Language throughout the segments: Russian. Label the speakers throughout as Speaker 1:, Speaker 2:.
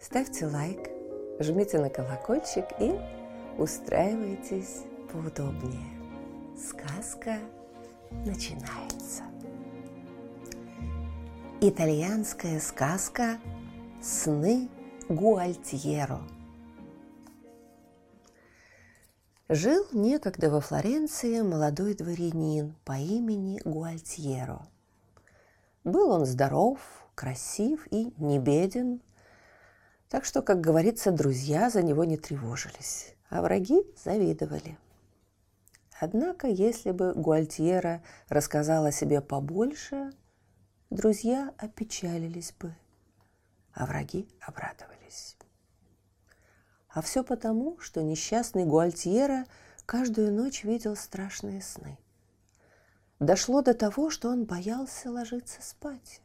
Speaker 1: Ставьте лайк, жмите на колокольчик и устраивайтесь поудобнее. Сказка начинается. Итальянская сказка «Сны Гуальтьеро». Жил некогда во Флоренции молодой дворянин по имени Гуальтьеро. Был он здоров, красив и не беден, так что, как говорится, друзья за него не тревожились, а враги завидовали – Однако, если бы Гуальтьера рассказала себе побольше, друзья опечалились бы, а враги обрадовались. А все потому, что несчастный Гуальтьера каждую ночь видел страшные сны. Дошло до того, что он боялся ложиться спать.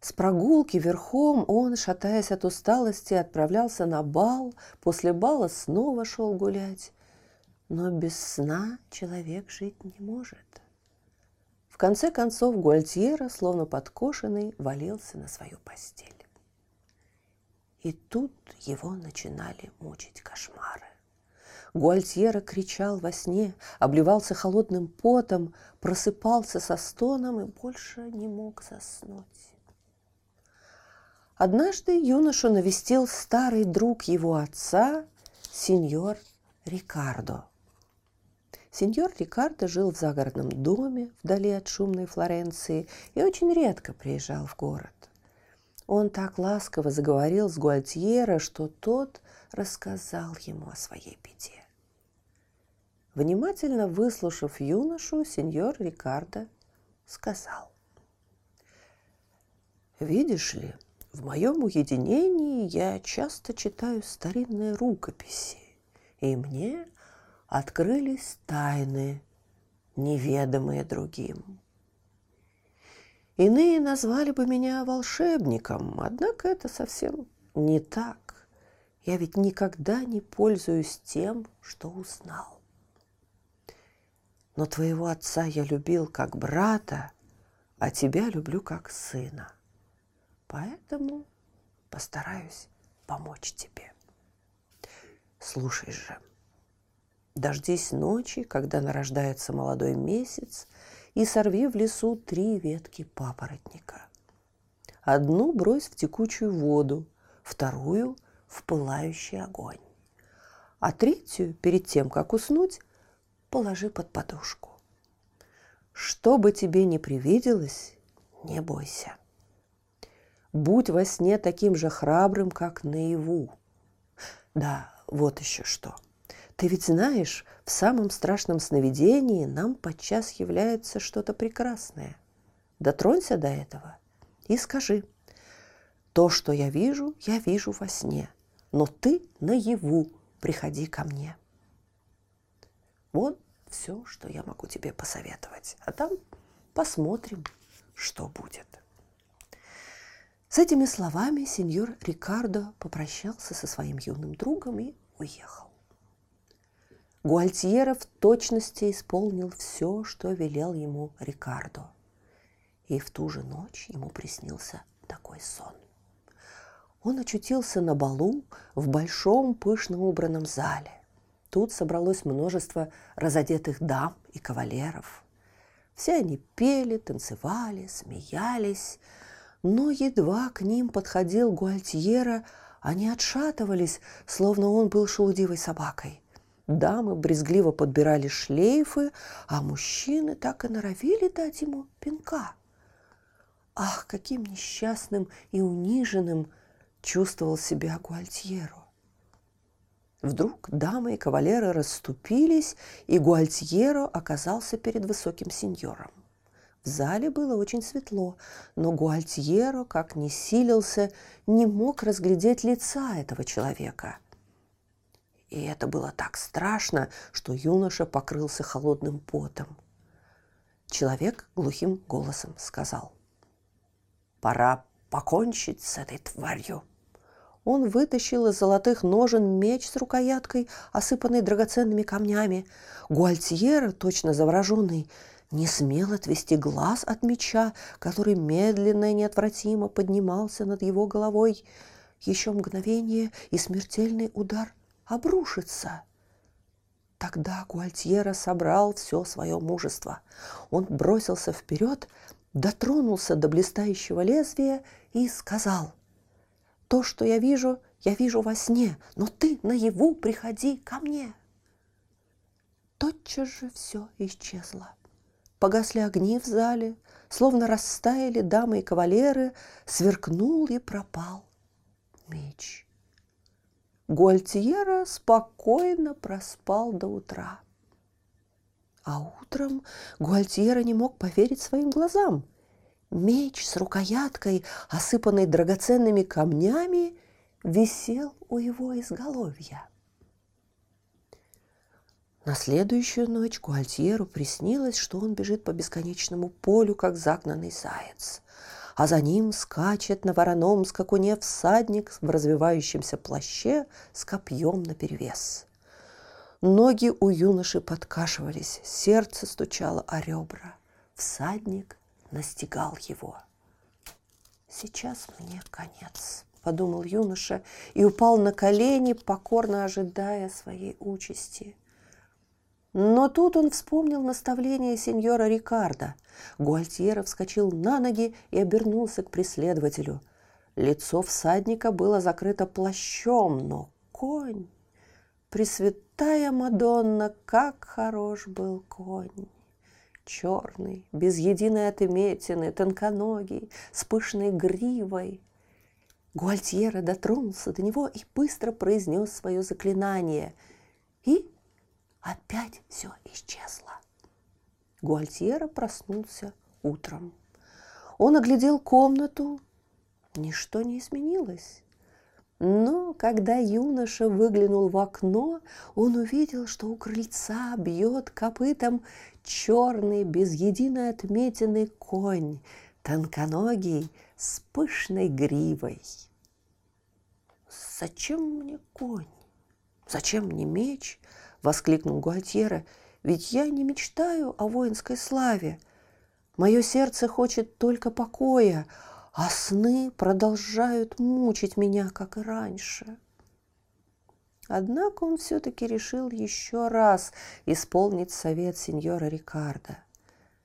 Speaker 1: С прогулки верхом он, шатаясь от усталости, отправлялся на бал, после бала снова шел гулять но без сна человек жить не может. В конце концов Гуальтьера, словно подкошенный, валился на свою постель. И тут его начинали мучить кошмары. Гуальтьера кричал во сне, обливался холодным потом, просыпался со стоном и больше не мог заснуть. Однажды юношу навестил старый друг его отца, сеньор Рикардо. Сеньор Рикардо жил в загородном доме вдали от шумной Флоренции и очень редко приезжал в город. Он так ласково заговорил с Гуальтьера, что тот рассказал ему о своей беде. Внимательно выслушав юношу, сеньор Рикардо сказал. «Видишь ли, в моем уединении я часто читаю старинные рукописи, и мне открылись тайны, неведомые другим. Иные назвали бы меня волшебником, однако это совсем не так. Я ведь никогда не пользуюсь тем, что узнал. Но твоего отца я любил как брата, а тебя люблю как сына. Поэтому постараюсь помочь тебе. Слушай же, Дождись ночи, когда нарождается молодой месяц, и сорви в лесу три ветки папоротника. Одну брось в текучую воду, вторую – в пылающий огонь, а третью, перед тем, как уснуть, положи под подушку. Что бы тебе ни привиделось, не бойся. Будь во сне таким же храбрым, как наяву. Да, вот еще что – ты ведь знаешь, в самом страшном сновидении нам подчас является что-то прекрасное. Дотронься до этого и скажи, то, что я вижу, я вижу во сне, но ты наяву приходи ко мне. Вот все, что я могу тебе посоветовать. А там посмотрим, что будет. С этими словами сеньор Рикардо попрощался со своим юным другом и уехал. Гуальтьера в точности исполнил все, что велел ему Рикардо. И в ту же ночь ему приснился такой сон. Он очутился на балу в большом пышно убранном зале. Тут собралось множество разодетых дам и кавалеров. Все они пели, танцевали, смеялись, но едва к ним подходил Гуальтьера, они отшатывались, словно он был шелудивой собакой – Дамы брезгливо подбирали шлейфы, а мужчины так и норовили дать ему пинка. Ах, каким несчастным и униженным чувствовал себя Гуальтьеро. Вдруг дамы и кавалеры расступились, и Гуальтьеро оказался перед высоким сеньором. В зале было очень светло, но Гуальтьеро, как ни силился, не мог разглядеть лица этого человека. И это было так страшно, что юноша покрылся холодным потом. Человек глухим голосом сказал, «Пора покончить с этой тварью». Он вытащил из золотых ножен меч с рукояткой, осыпанной драгоценными камнями. Гуальтьера, точно завороженный, не смел отвести глаз от меча, который медленно и неотвратимо поднимался над его головой. Еще мгновение, и смертельный удар обрушится. Тогда Гуальтьера собрал все свое мужество. Он бросился вперед, дотронулся до блистающего лезвия и сказал, «То, что я вижу, я вижу во сне, но ты наяву приходи ко мне». Тотчас же все исчезло. Погасли огни в зале, словно растаяли дамы и кавалеры, сверкнул и пропал меч. Гуальтьера спокойно проспал до утра. А утром Гуальтьера не мог поверить своим глазам. Меч с рукояткой, осыпанный драгоценными камнями, висел у его изголовья. На следующую ночь Гуальтьеру приснилось, что он бежит по бесконечному полю, как загнанный заяц а за ним скачет на вороном скакуне всадник в развивающемся плаще с копьем наперевес. Ноги у юноши подкашивались, сердце стучало о ребра. Всадник настигал его. «Сейчас мне конец», — подумал юноша и упал на колени, покорно ожидая своей участи. Но тут он вспомнил наставление сеньора Рикардо. Гуальтьера вскочил на ноги и обернулся к преследователю. Лицо всадника было закрыто плащом, но конь... Пресвятая Мадонна, как хорош был конь! Черный, без единой отметины, тонконогий, с пышной гривой. Гуальтьера дотронулся до него и быстро произнес свое заклинание. И опять все исчезло. Гуальтьера проснулся утром. Он оглядел комнату, ничто не изменилось. Но когда юноша выглянул в окно, он увидел, что у крыльца бьет копытом черный, без единой отметины конь, тонконогий, с пышной гривой. «Зачем мне конь? Зачем мне меч?» — воскликнул Гуальтьера. «Ведь я не мечтаю о воинской славе. Мое сердце хочет только покоя, а сны продолжают мучить меня, как и раньше». Однако он все-таки решил еще раз исполнить совет сеньора Рикардо.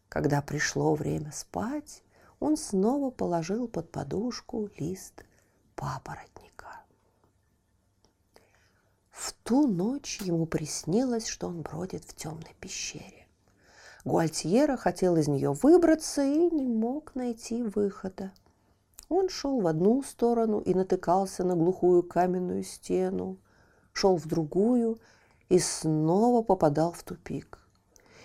Speaker 1: Когда пришло время спать, он снова положил под подушку лист папоротника. В ту ночь ему приснилось, что он бродит в темной пещере. Гуальтьера хотел из нее выбраться и не мог найти выхода. Он шел в одну сторону и натыкался на глухую каменную стену, шел в другую и снова попадал в тупик.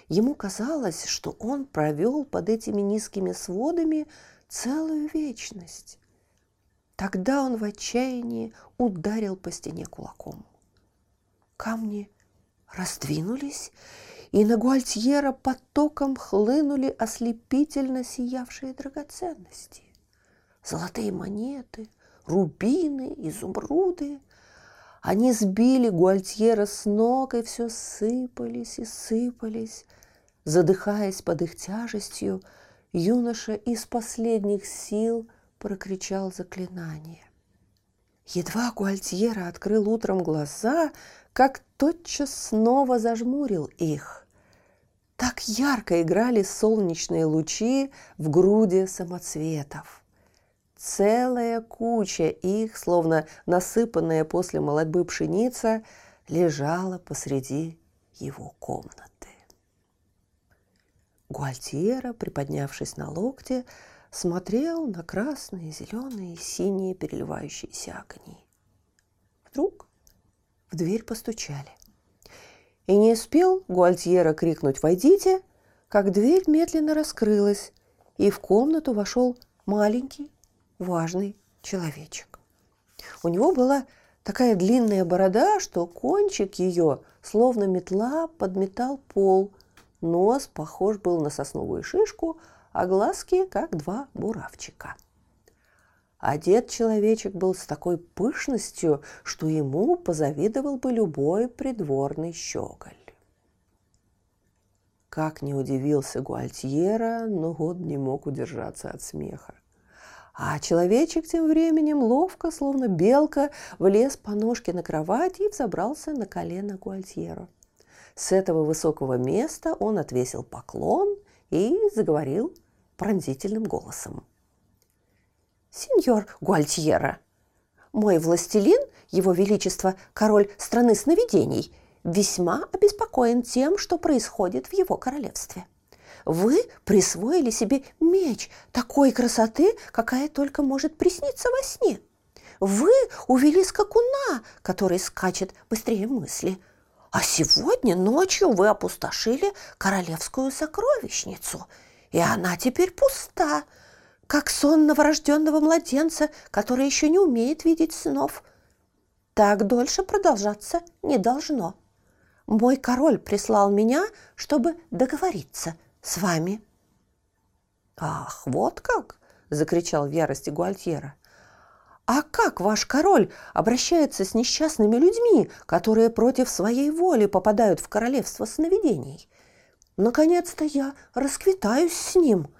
Speaker 1: Ему казалось, что он провел под этими низкими сводами целую вечность. Тогда он в отчаянии ударил по стене кулаком камни раздвинулись, и на Гуальтьера потоком хлынули ослепительно сиявшие драгоценности. Золотые монеты, рубины, изумруды. Они сбили Гуальтьера с ног, и все сыпались и сыпались. Задыхаясь под их тяжестью, юноша из последних сил прокричал заклинание. Едва Гуальтьера открыл утром глаза, как тотчас снова зажмурил их. Так ярко играли солнечные лучи в груди самоцветов. Целая куча их, словно насыпанная после молодьбы пшеница, лежала посреди его комнаты. Гуальтьера, приподнявшись на локте, смотрел на красные, зеленые и синие переливающиеся огни. Вдруг в дверь постучали. И не успел Гуальтьера крикнуть «Войдите!», как дверь медленно раскрылась, и в комнату вошел маленький, важный человечек. У него была такая длинная борода, что кончик ее, словно метла, подметал пол. Нос похож был на сосновую шишку, а глазки, как два буравчика. Одет человечек был с такой пышностью, что ему позавидовал бы любой придворный щеголь. Как не удивился Гуальтьера, но год не мог удержаться от смеха. А человечек тем временем ловко, словно белка, влез по ножке на кровать и взобрался на колено Гуальтьеру. С этого высокого места он отвесил поклон и заговорил пронзительным голосом. «Сеньор Гуальтьера, мой властелин, его величество, король страны сновидений, весьма обеспокоен тем, что происходит в его королевстве. Вы присвоили себе меч такой красоты, какая только может присниться во сне. Вы увели скакуна, который скачет быстрее мысли. А сегодня ночью вы опустошили королевскую сокровищницу, и она теперь пуста, как сон новорожденного младенца, который еще не умеет видеть снов. Так дольше продолжаться не должно. Мой король прислал меня, чтобы договориться с вами». «Ах, вот как!» – закричал в ярости Гуальтьера. «А как ваш король обращается с несчастными людьми, которые против своей воли попадают в королевство сновидений? Наконец-то я расквитаюсь с ним.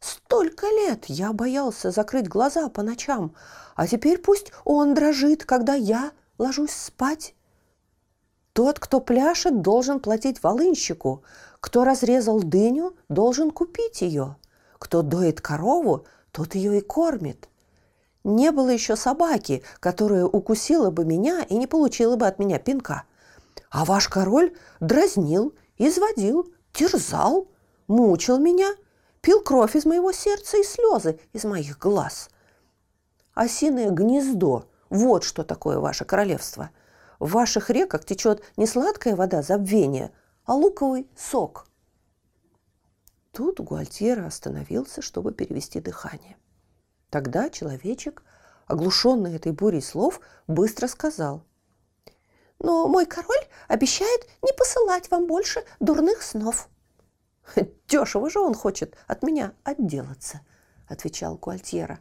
Speaker 1: Столько лет я боялся закрыть глаза по ночам, а теперь пусть он дрожит, когда я ложусь спать». Тот, кто пляшет, должен платить волынщику. Кто разрезал дыню, должен купить ее. Кто доит корову, тот ее и кормит. Не было еще собаки, которая укусила бы меня и не получила бы от меня пинка. А ваш король дразнил, изводил, терзал, мучил меня, пил кровь из моего сердца и слезы из моих глаз. Осиное гнездо – вот что такое ваше королевство – в ваших реках течет не сладкая вода забвения, а луковый сок. Тут Гуальтьера остановился, чтобы перевести дыхание. Тогда человечек, оглушенный этой бурей слов, быстро сказал. «Но мой король обещает не посылать вам больше дурных снов». «Дешево же он хочет от меня отделаться», — отвечал Гуальтьера.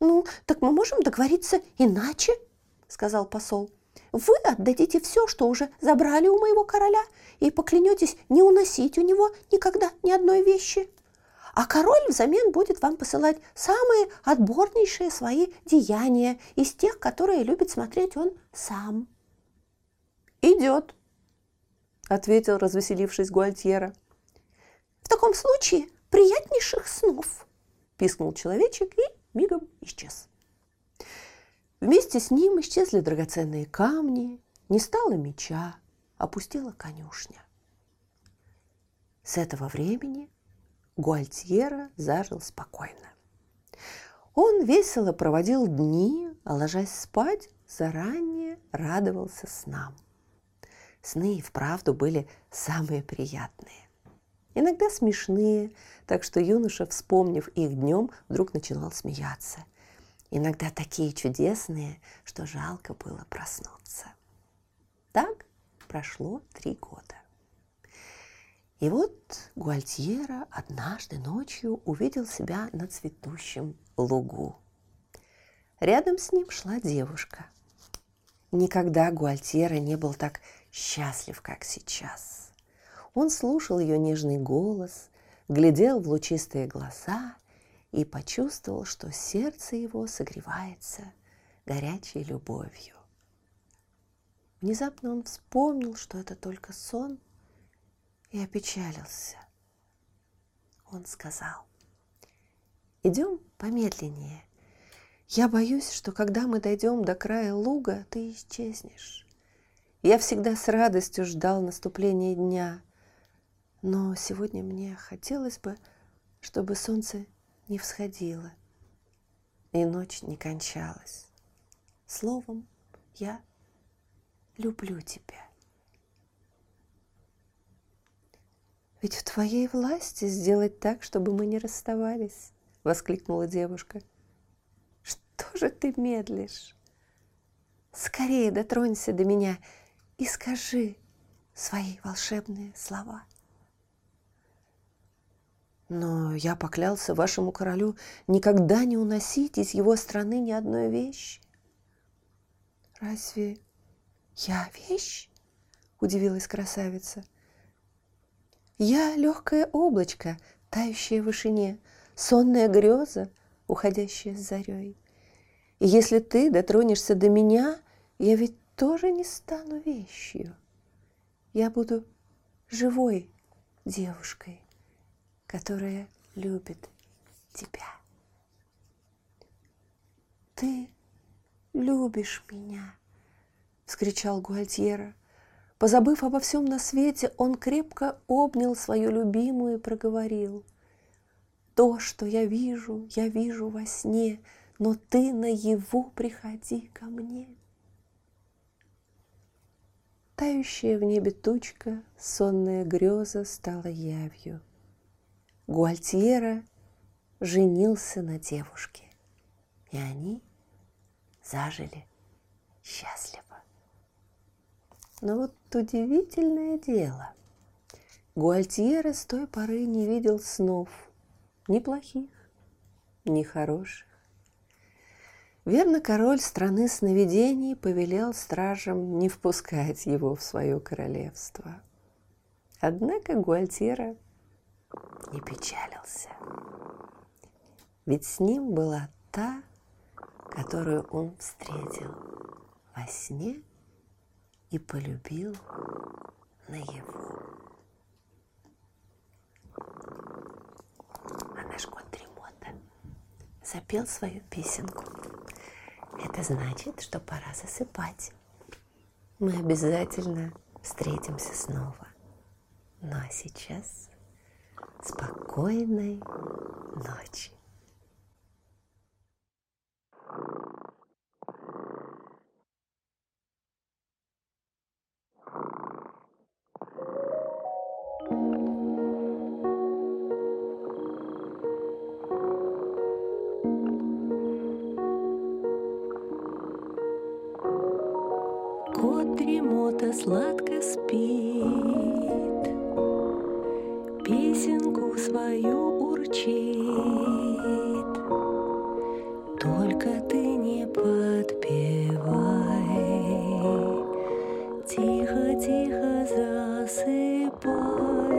Speaker 1: «Ну, так мы можем договориться иначе», — сказал посол. Вы отдадите все, что уже забрали у моего короля, и поклянетесь не уносить у него никогда ни одной вещи. А король взамен будет вам посылать самые отборнейшие свои деяния из тех, которые любит смотреть он сам. «Идет», — ответил, развеселившись Гуальтьера. «В таком случае приятнейших снов», — пискнул человечек и мигом исчез. Вместе с ним исчезли драгоценные камни, не стало меча, опустила конюшня. С этого времени Гуальтьера зажил спокойно. Он весело проводил дни, а ложась спать, заранее радовался снам. Сны и вправду были самые приятные. Иногда смешные, так что юноша, вспомнив их днем, вдруг начинал смеяться – иногда такие чудесные, что жалко было проснуться. Так прошло три года. И вот Гуальтьера однажды ночью увидел себя на цветущем лугу. Рядом с ним шла девушка. Никогда Гуальтьера не был так счастлив, как сейчас. Он слушал ее нежный голос, глядел в лучистые глаза и почувствовал, что сердце его согревается горячей любовью. Внезапно он вспомнил, что это только сон, и опечалился. Он сказал, идем помедленнее. Я боюсь, что когда мы дойдем до края луга, ты исчезнешь. Я всегда с радостью ждал наступления дня, но сегодня мне хотелось бы, чтобы солнце не всходила, и ночь не кончалась. Словом, я люблю тебя. Ведь в твоей власти сделать так, чтобы мы не расставались, воскликнула девушка. Что же ты медлишь? Скорее дотронься до меня и скажи свои волшебные слова. Но я поклялся вашему королю никогда не уносить из его страны ни одной вещи. Разве я вещь? Удивилась красавица. Я легкое облачко, тающее в вышине, сонная греза, уходящая с зарей. И если ты дотронешься до меня, я ведь тоже не стану вещью. Я буду живой девушкой, которая любит тебя. Ты любишь меня, вскричал Гуальтьера. Позабыв обо всем на свете, он крепко обнял свою любимую и проговорил. То, что я вижу, я вижу во сне, но ты наяву приходи ко мне. Тающая в небе тучка, сонная греза стала явью. Гуальтьера женился на девушке, и они зажили счастливо. Но вот удивительное дело. Гуальтьера с той поры не видел снов, ни плохих, ни хороших. Верно, король страны сновидений повелел стражам не впускать его в свое королевство. Однако Гуальтьера не печалился. Ведь с ним была та, которую он встретил во сне и полюбил наяву. А наш кот Дремота запел свою песенку. Это значит, что пора засыпать. Мы обязательно встретимся снова. Ну а сейчас спокойной ночи.
Speaker 2: Кот дремота сладко спит, свою урчит. Только ты не подпевай, Тихо-тихо засыпай,